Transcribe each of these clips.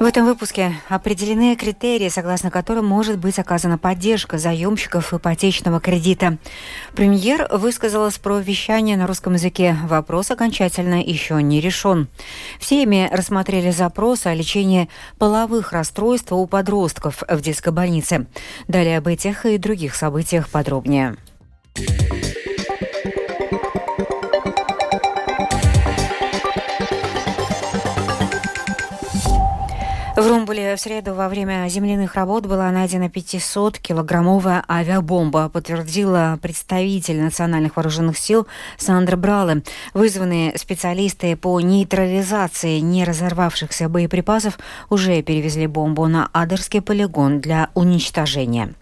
В этом выпуске определены критерии, согласно которым может быть оказана поддержка заемщиков ипотечного кредита. Премьер высказалась про вещание на русском языке. Вопрос окончательно еще не решен. В Сейме рассмотрели запрос о лечении половых расстройств у подростков в детской больнице. Далее об этих и других событиях подробнее. В Румбуле в среду во время земляных работ была найдена 500-килограммовая авиабомба, подтвердила представитель национальных вооруженных сил Сандра Брале. Вызванные специалисты по нейтрализации не разорвавшихся боеприпасов уже перевезли бомбу на Адерский полигон для уничтожения.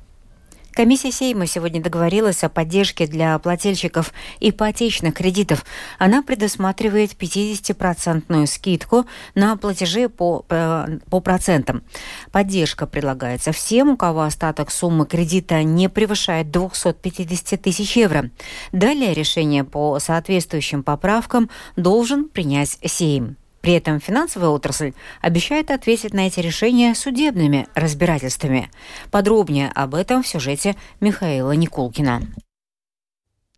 Комиссия Сейма сегодня договорилась о поддержке для плательщиков ипотечных кредитов. Она предусматривает 50-процентную скидку на платежи по, э, по процентам. Поддержка предлагается всем, у кого остаток суммы кредита не превышает 250 тысяч евро. Далее решение по соответствующим поправкам должен принять Сейм. При этом финансовая отрасль обещает ответить на эти решения судебными разбирательствами. Подробнее об этом в сюжете Михаила Никулкина.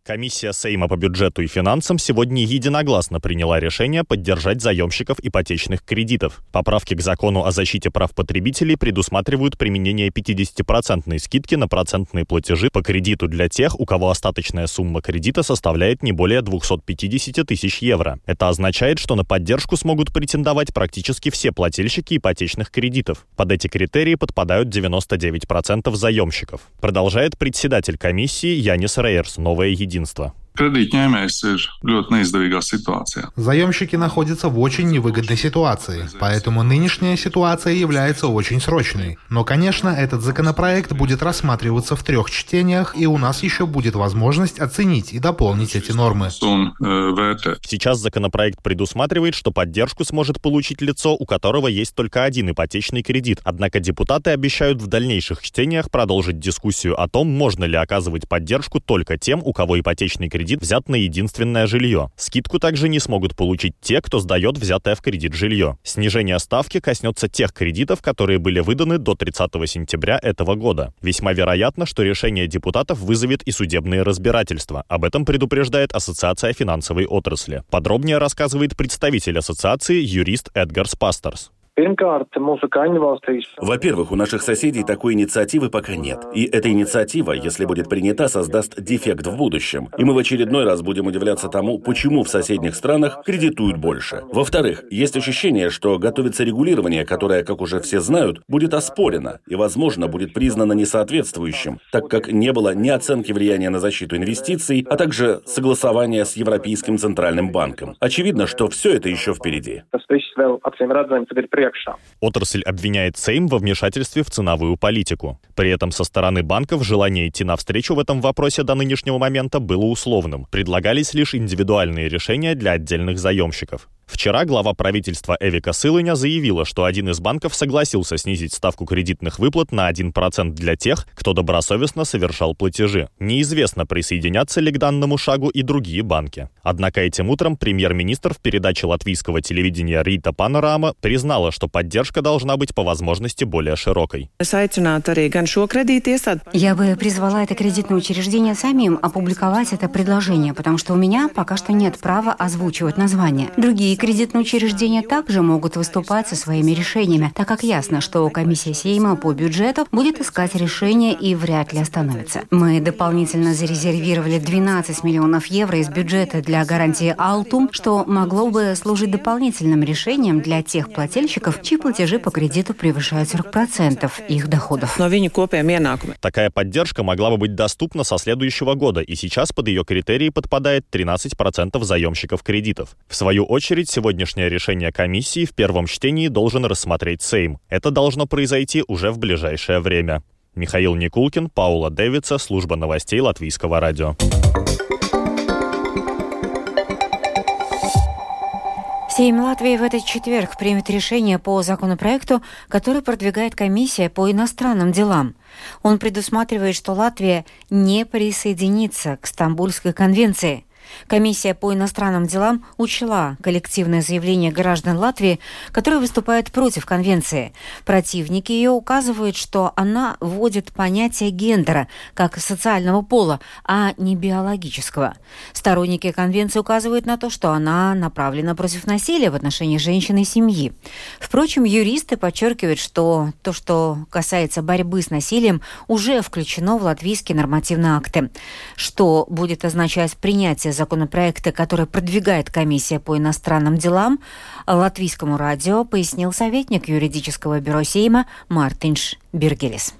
Комиссия Сейма по бюджету и финансам сегодня единогласно приняла решение поддержать заемщиков ипотечных кредитов. Поправки к закону о защите прав потребителей предусматривают применение 50% скидки на процентные платежи по кредиту для тех, у кого остаточная сумма кредита составляет не более 250 тысяч евро. Это означает, что на поддержку смогут претендовать практически все плательщики ипотечных кредитов. Под эти критерии подпадают 99% заемщиков. Продолжает председатель комиссии Янис Рейерс, единица единства. Кредитņēmējs ir ļoti ситуация. Заемщики находятся в очень невыгодной ситуации, поэтому нынешняя ситуация является очень срочной. Но, конечно, этот законопроект будет рассматриваться в трех чтениях, и у нас еще будет возможность оценить и дополнить эти нормы. Сейчас законопроект предусматривает, что поддержку сможет получить лицо, у которого есть только один ипотечный кредит. Однако депутаты обещают в дальнейших чтениях продолжить дискуссию о том, можно ли оказывать поддержку только тем, у кого ипотечный кредит кредит взят на единственное жилье. Скидку также не смогут получить те, кто сдает взятое в кредит жилье. Снижение ставки коснется тех кредитов, которые были выданы до 30 сентября этого года. Весьма вероятно, что решение депутатов вызовет и судебные разбирательства. Об этом предупреждает Ассоциация финансовой отрасли. Подробнее рассказывает представитель ассоциации юрист Эдгар Спастерс. Во-первых, у наших соседей такой инициативы пока нет. И эта инициатива, если будет принята, создаст дефект в будущем. И мы в очередной раз будем удивляться тому, почему в соседних странах кредитуют больше. Во-вторых, есть ощущение, что готовится регулирование, которое, как уже все знают, будет оспорено и, возможно, будет признано несоответствующим, так как не было ни оценки влияния на защиту инвестиций, а также согласования с Европейским Центральным банком. Очевидно, что все это еще впереди priekšā. Отрасль обвиняет Сейм во вмешательстве в ценовую политику. При этом со стороны банков желание идти навстречу в этом вопросе до нынешнего момента было условным. Предлагались лишь индивидуальные решения для отдельных заемщиков. Вчера глава правительства Эвика Сылыня заявила, что один из банков согласился снизить ставку кредитных выплат на 1% для тех, кто добросовестно совершал платежи. Неизвестно, присоединятся ли к данному шагу и другие банки. Однако этим утром премьер-министр в передаче латвийского телевидения Рита Панорама признала, что поддержка должна быть по возможности более широкой. Я бы призвала это кредитное учреждение самим опубликовать это предложение, потому что у меня пока что нет права озвучивать название. Другие кредитные учреждения также могут выступать со своими решениями, так как ясно, что комиссия Сейма по бюджету будет искать решения и вряд ли остановится. Мы дополнительно зарезервировали 12 миллионов евро из бюджета для гарантии Алтум, что могло бы служить дополнительным решением для тех плательщиков, чьи платежи по кредиту превышают 40% их доходов. Такая поддержка могла бы быть доступна со следующего года, и сейчас под ее критерии подпадает 13% заемщиков кредитов. В свою очередь, сегодняшнее решение комиссии в первом чтении должен рассмотреть Сейм. Это должно произойти уже в ближайшее время. Михаил Никулкин, Паула Дэвидса, служба новостей Латвийского радио. Сейм Латвии в этот четверг примет решение по законопроекту, который продвигает комиссия по иностранным делам. Он предусматривает, что Латвия не присоединится к Стамбульской конвенции – Комиссия по иностранным делам учла коллективное заявление граждан Латвии, которое выступает против конвенции. Противники ее указывают, что она вводит понятие гендера как социального пола, а не биологического. Сторонники конвенции указывают на то, что она направлена против насилия в отношении женщин и семьи. Впрочем, юристы подчеркивают, что то, что касается борьбы с насилием, уже включено в латвийские нормативные акты. Что будет означать принятие законопроекта, который продвигает комиссия по иностранным делам, латвийскому радио пояснил советник юридического бюро Сейма Мартинш Бергелис.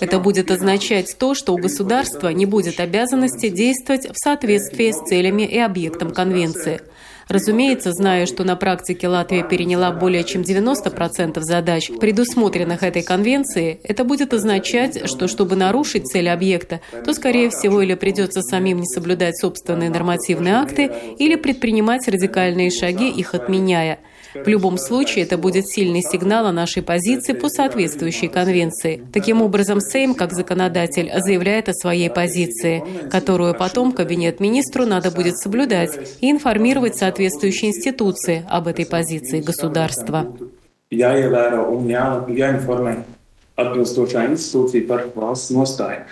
Это будет означать то, что у государства не будет обязанности действовать в соответствии с целями и объектом Конвенции – Разумеется, зная, что на практике Латвия переняла более чем 90% задач, предусмотренных этой конвенцией, это будет означать, что чтобы нарушить цель объекта, то, скорее всего, или придется самим не соблюдать собственные нормативные акты, или предпринимать радикальные шаги, их отменяя – в любом случае, это будет сильный сигнал о нашей позиции по соответствующей конвенции. Таким образом, Сейм, как законодатель, заявляет о своей позиции, которую потом Кабинет министру надо будет соблюдать и информировать соответствующие институции об этой позиции государства. nostāju.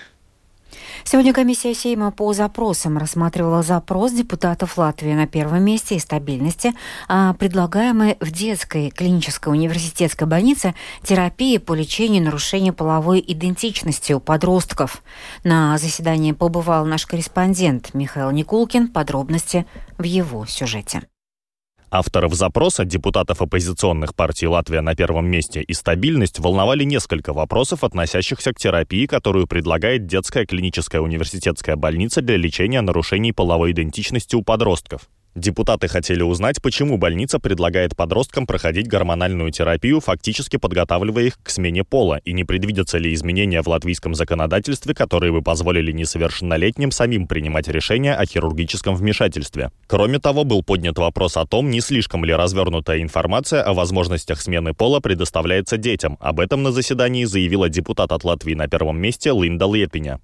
Сегодня комиссия Сейма по запросам рассматривала запрос депутатов Латвии на первом месте и стабильности, а предлагаемой в детской клинической университетской больнице терапии по лечению нарушений половой идентичности у подростков. На заседании побывал наш корреспондент Михаил Никулкин. Подробности в его сюжете. Авторов запроса, депутатов оппозиционных партий «Латвия на первом месте» и «Стабильность» волновали несколько вопросов, относящихся к терапии, которую предлагает детская клиническая университетская больница для лечения нарушений половой идентичности у подростков. Депутаты хотели узнать, почему больница предлагает подросткам проходить гормональную терапию, фактически подготавливая их к смене пола, и не предвидятся ли изменения в латвийском законодательстве, которые бы позволили несовершеннолетним самим принимать решения о хирургическом вмешательстве. Кроме того, был поднят вопрос о том, не слишком ли развернутая информация о возможностях смены пола предоставляется детям. Об этом на заседании заявила депутат от Латвии на первом месте Линда Лепиня.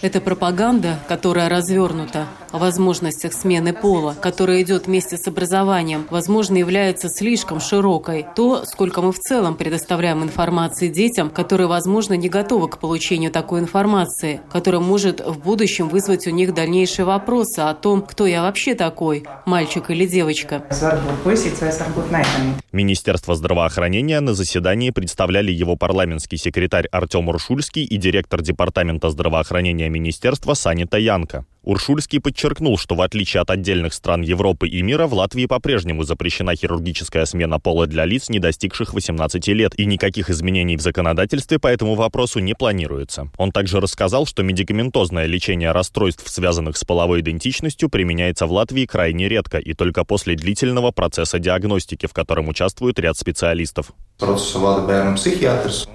Это пропаганда, которая развернута о возможностях смены пола, которая идет вместе с образованием, возможно, является слишком широкой. То, сколько мы в целом предоставляем информации детям, которые, возможно, не готовы к получению такой информации, которая может в будущем вызвать у них дальнейшие вопросы о том, кто я вообще такой, мальчик или девочка. Министерство здравоохранения на заседании представляли его парламентский секретарь Артем Уршульский и директор Департамента здравоохранения Министерства Санита Янка. Уршульский подчеркнул, что в отличие от отдельных стран Европы и мира, в Латвии по-прежнему запрещена хирургическая смена пола для лиц, не достигших 18 лет, и никаких изменений в законодательстве по этому вопросу не планируется. Он также рассказал, что медикаментозное лечение расстройств, связанных с половой идентичностью, применяется в Латвии крайне редко и только после длительного процесса диагностики, в котором участвует ряд специалистов.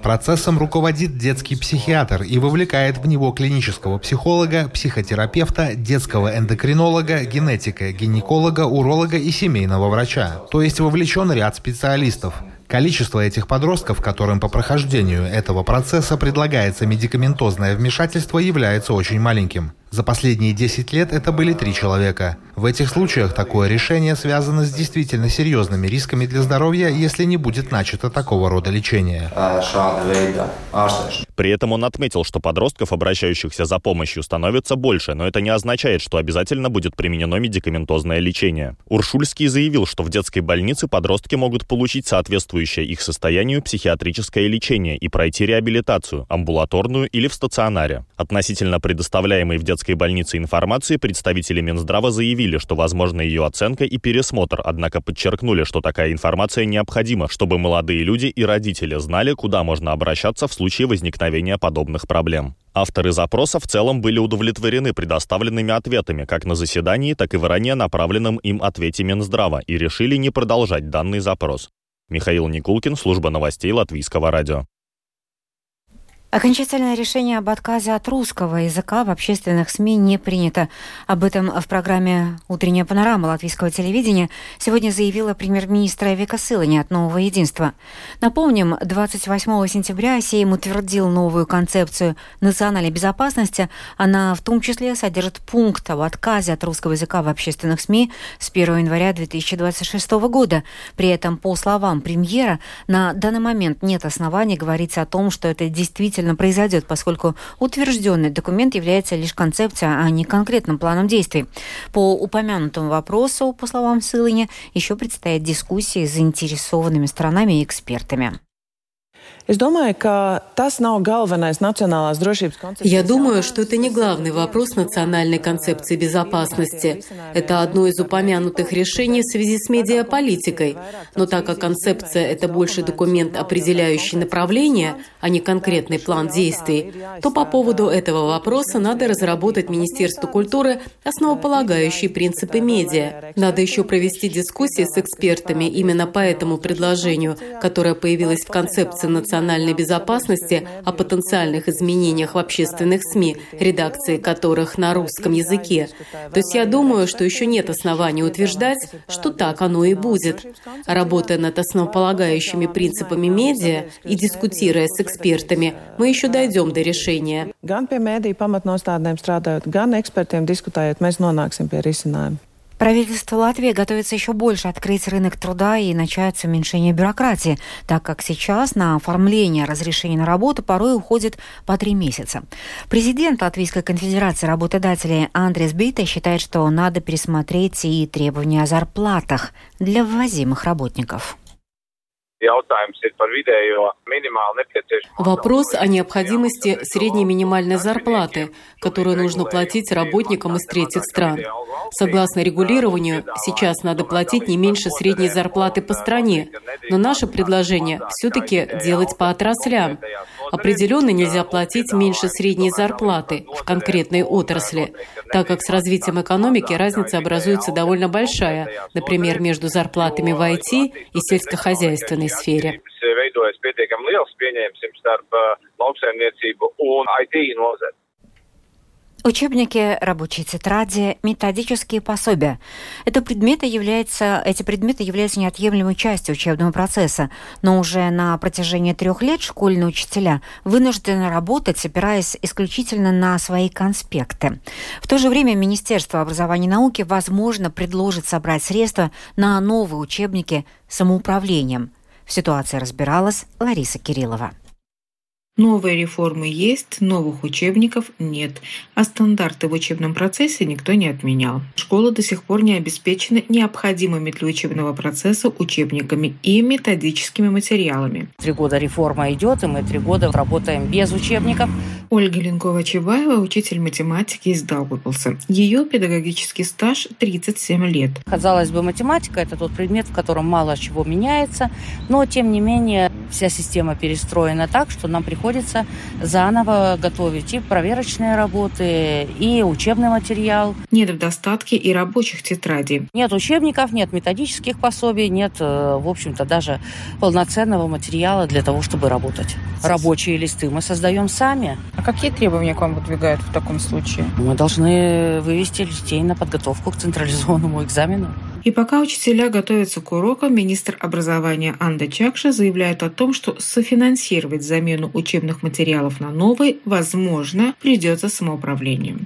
Процессом руководит детский психиатр и вовлекает в него клинического психолога, психотерапевта, детского эндокринолога, генетика, гинеколога, уролога и семейного врача. То есть вовлечен ряд специалистов. Количество этих подростков, которым по прохождению этого процесса предлагается медикаментозное вмешательство, является очень маленьким. За последние 10 лет это были три человека. В этих случаях такое решение связано с действительно серьезными рисками для здоровья, если не будет начато такого рода лечения. При этом он отметил, что подростков, обращающихся за помощью, становится больше, но это не означает, что обязательно будет применено медикаментозное лечение. Уршульский заявил, что в детской больнице подростки могут получить соответствующее их состоянию психиатрическое лечение и пройти реабилитацию, амбулаторную или в стационаре. Относительно предоставляемой в детской детской больнице информации представители Минздрава заявили, что возможна ее оценка и пересмотр, однако подчеркнули, что такая информация необходима, чтобы молодые люди и родители знали, куда можно обращаться в случае возникновения подобных проблем. Авторы запроса в целом были удовлетворены предоставленными ответами как на заседании, так и в ранее направленном им ответе Минздрава и решили не продолжать данный запрос. Михаил Никулкин, служба новостей Латвийского радио. Окончательное решение об отказе от русского языка в общественных СМИ не принято. Об этом в программе «Утренняя панорама» латвийского телевидения сегодня заявила премьер-министр Вика Сылани от «Нового единства». Напомним, 28 сентября Сейм утвердил новую концепцию национальной безопасности. Она в том числе содержит пункт об отказе от русского языка в общественных СМИ с 1 января 2026 года. При этом, по словам премьера, на данный момент нет оснований говорить о том, что это действительно действительно произойдет, поскольку утвержденный документ является лишь концепцией, а не конкретным планом действий. По упомянутому вопросу, по словам Сылыни, еще предстоят дискуссии с заинтересованными сторонами и экспертами. Я думаю, что это не главный вопрос национальной концепции безопасности. Это одно из упомянутых решений в связи с медиаполитикой. Но так как концепция – это больше документ, определяющий направление, а не конкретный план действий, то по поводу этого вопроса надо разработать Министерству культуры основополагающие принципы медиа. Надо еще провести дискуссии с экспертами именно по этому предложению, которое появилось в концепции национальной безопасности о потенциальных изменениях в общественных СМИ, редакции которых на русском языке. То есть я думаю, что еще нет оснований утверждать, что так оно и будет. Работая над основополагающими принципами медиа и дискутируя с экспертами, мы еще дойдем до решения. Gan pie mēdīju pamatnostādnēm strādājot, gan ekspertiem diskutējot, mēs nonāksim pie risinājuma. Правительство Латвии готовится еще больше открыть рынок труда и начать с уменьшения бюрократии, так как сейчас на оформление разрешения на работу порой уходит по три месяца. Президент Латвийской конфедерации работодателей Андрес Бита считает, что надо пересмотреть и требования о зарплатах для ввозимых работников. Вопрос о необходимости средней минимальной зарплаты, которую нужно платить работникам из третьих стран. Согласно регулированию, сейчас надо платить не меньше средней зарплаты по стране, но наше предложение все-таки делать по отраслям. Определенно нельзя платить меньше средней зарплаты в конкретной отрасли, так как с развитием экономики разница образуется довольно большая, например, между зарплатами в IT и сельскохозяйственной сфере. Учебники, рабочие тетради, методические пособия. Это предметы являются, эти предметы являются неотъемлемой частью учебного процесса, но уже на протяжении трех лет школьные учителя вынуждены работать, опираясь исключительно на свои конспекты. В то же время Министерство образования и науки, возможно, предложит собрать средства на новые учебники самоуправлением. В ситуации разбиралась Лариса Кириллова. Новые реформы есть, новых учебников нет, а стандарты в учебном процессе никто не отменял. Школа до сих пор не обеспечена необходимыми для учебного процесса учебниками и методическими материалами. Три года реформа идет, и мы три года работаем без учебников. Ольга Ленкова-Чебаева – учитель математики из Даугавпилса. Ее педагогический стаж 37 лет. Казалось бы, математика – это тот предмет, в котором мало чего меняется, но, тем не менее, вся система перестроена так, что нам приходится приходится заново готовить и проверочные работы, и учебный материал. Нет достатки и рабочих тетрадей. Нет учебников, нет методических пособий, нет, э, в общем-то, даже полноценного материала для того, чтобы работать. Рабочие листы мы создаем сами. А какие требования к вам выдвигают в таком случае? Мы должны вывести детей на подготовку к централизованному экзамену. И пока учителя готовятся к урокам, министр образования Анда Чакша заявляет о том, что софинансировать замену учебных материалов на новые, возможно, придется самоуправлению.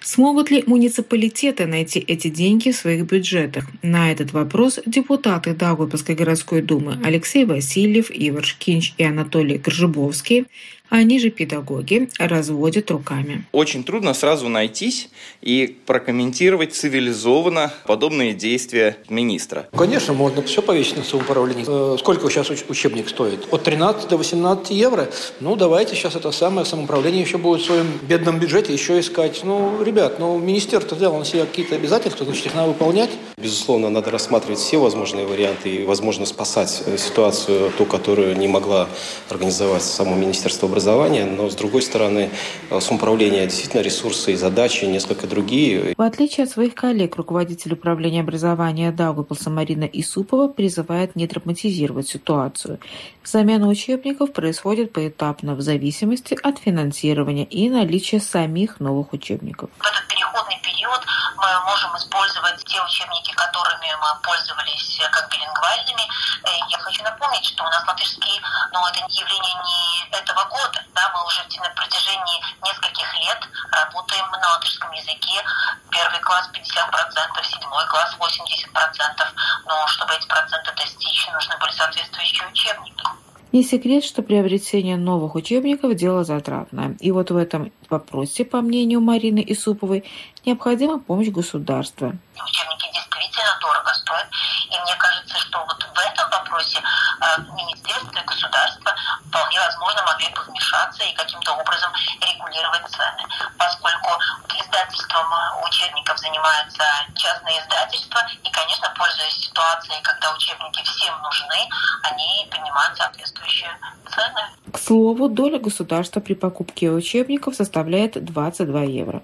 Смогут ли муниципалитеты найти эти деньги в своих бюджетах? На этот вопрос депутаты Даугавпилской городской думы Алексей Васильев, Ивар Шкинч и Анатолий Горжебовский они же педагоги разводят руками. Очень трудно сразу найтись и прокомментировать цивилизованно подобные действия министра. Конечно, можно все повесить на самоуправление. Э, сколько сейчас учебник стоит? От 13 до 18 евро? Ну, давайте сейчас это самое самоуправление еще будет в своем бедном бюджете еще искать. Ну, ребят, ну, министерство взяло на себя какие-то обязательства, значит, их надо выполнять. Безусловно, надо рассматривать все возможные варианты и, возможно, спасать э, ситуацию, ту, которую не могла организовать само Министерство образования, но, с другой стороны, самоуправление действительно ресурсы и задачи несколько другие. В отличие от своих коллег, руководитель управления образования Даугавпилса Марина Исупова призывает не драматизировать ситуацию. Замена учебников происходит поэтапно в зависимости от финансирования и наличия самих новых учебников. В этот переходный период мы можем использовать те учебники, которыми мы пользовались как билингвальными. Э, я хочу напомнить, что у нас латышский, ну, это явление не этого года. Да, мы уже на протяжении нескольких лет работаем на латышском языке. Первый класс 50%, седьмой класс 80%. Но чтобы эти проценты достичь, нужны были соответствующие учебники. Не секрет, что приобретение новых учебников – дело затратное. И вот в этом вопросе, по мнению Марины Исуповой, необходима помощь государства. Учебники действительно дорого стоят. И мне кажется, что вот в этом вопросе э, министерство и государство вполне возможно могли бы вмешаться и каким-то образом регулировать цены. Поскольку издательством учебников занимается частное издательство, и, конечно, пользуясь ситуацией, когда учебники всем нужны, они поднимают соответствующие цены. К слову, доля государства при покупке учебников составляет 22 евро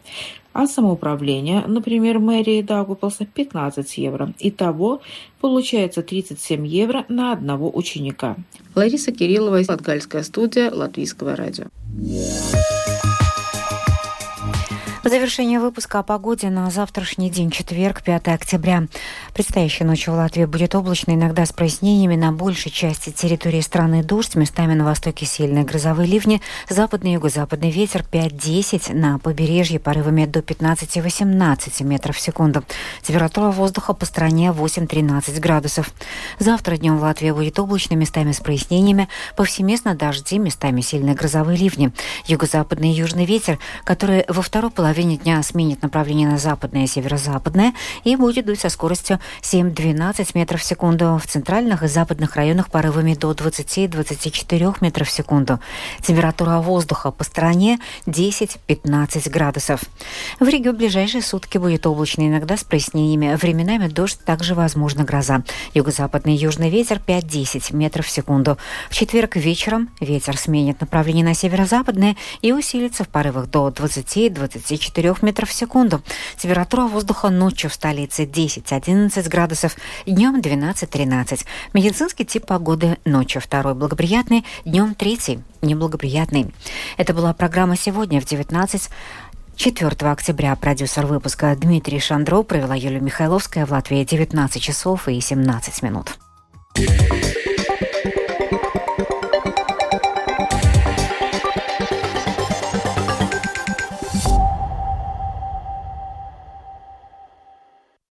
а самоуправление, например, мэрии Даугупилса, 15 евро. Итого получается 37 евро на одного ученика. Лариса Кириллова, Латгальская студия, Латвийского радио. В завершение выпуска о погоде на завтрашний день, четверг, 5 октября. Предстоящей ночью в Латвии будет облачно, иногда с прояснениями. На большей части территории страны дождь, местами на востоке сильные грозовые ливни. Западный юго-западный ветер 5-10, на побережье порывами до 15-18 метров в секунду. Температура воздуха по стране 8-13 градусов. Завтра днем в Латвии будет облачно, местами с прояснениями. Повсеместно дожди, местами сильные грозовые ливни. Юго-западный и южный ветер, который во второй половине половине дня сменит направление на западное и северо-западное и будет дуть со скоростью 7-12 метров в секунду. В центральных и западных районах порывами до 20-24 метров в секунду. Температура воздуха по стране 10-15 градусов. В Риге в ближайшие сутки будет облачно, иногда с прояснениями. Временами дождь, также возможна гроза. Юго-западный южный ветер 5-10 метров в секунду. В четверг вечером ветер сменит направление на северо-западное и усилится в порывах до 20-24 4 метров в секунду. Температура воздуха ночью в столице 10-11 градусов, днем 12-13. Медицинский тип погоды ночью второй благоприятный, днем третий неблагоприятный. Это была программа «Сегодня» в 19 4 октября продюсер выпуска Дмитрий Шандро провела Юлия Михайловская в Латвии 19 часов и 17 минут.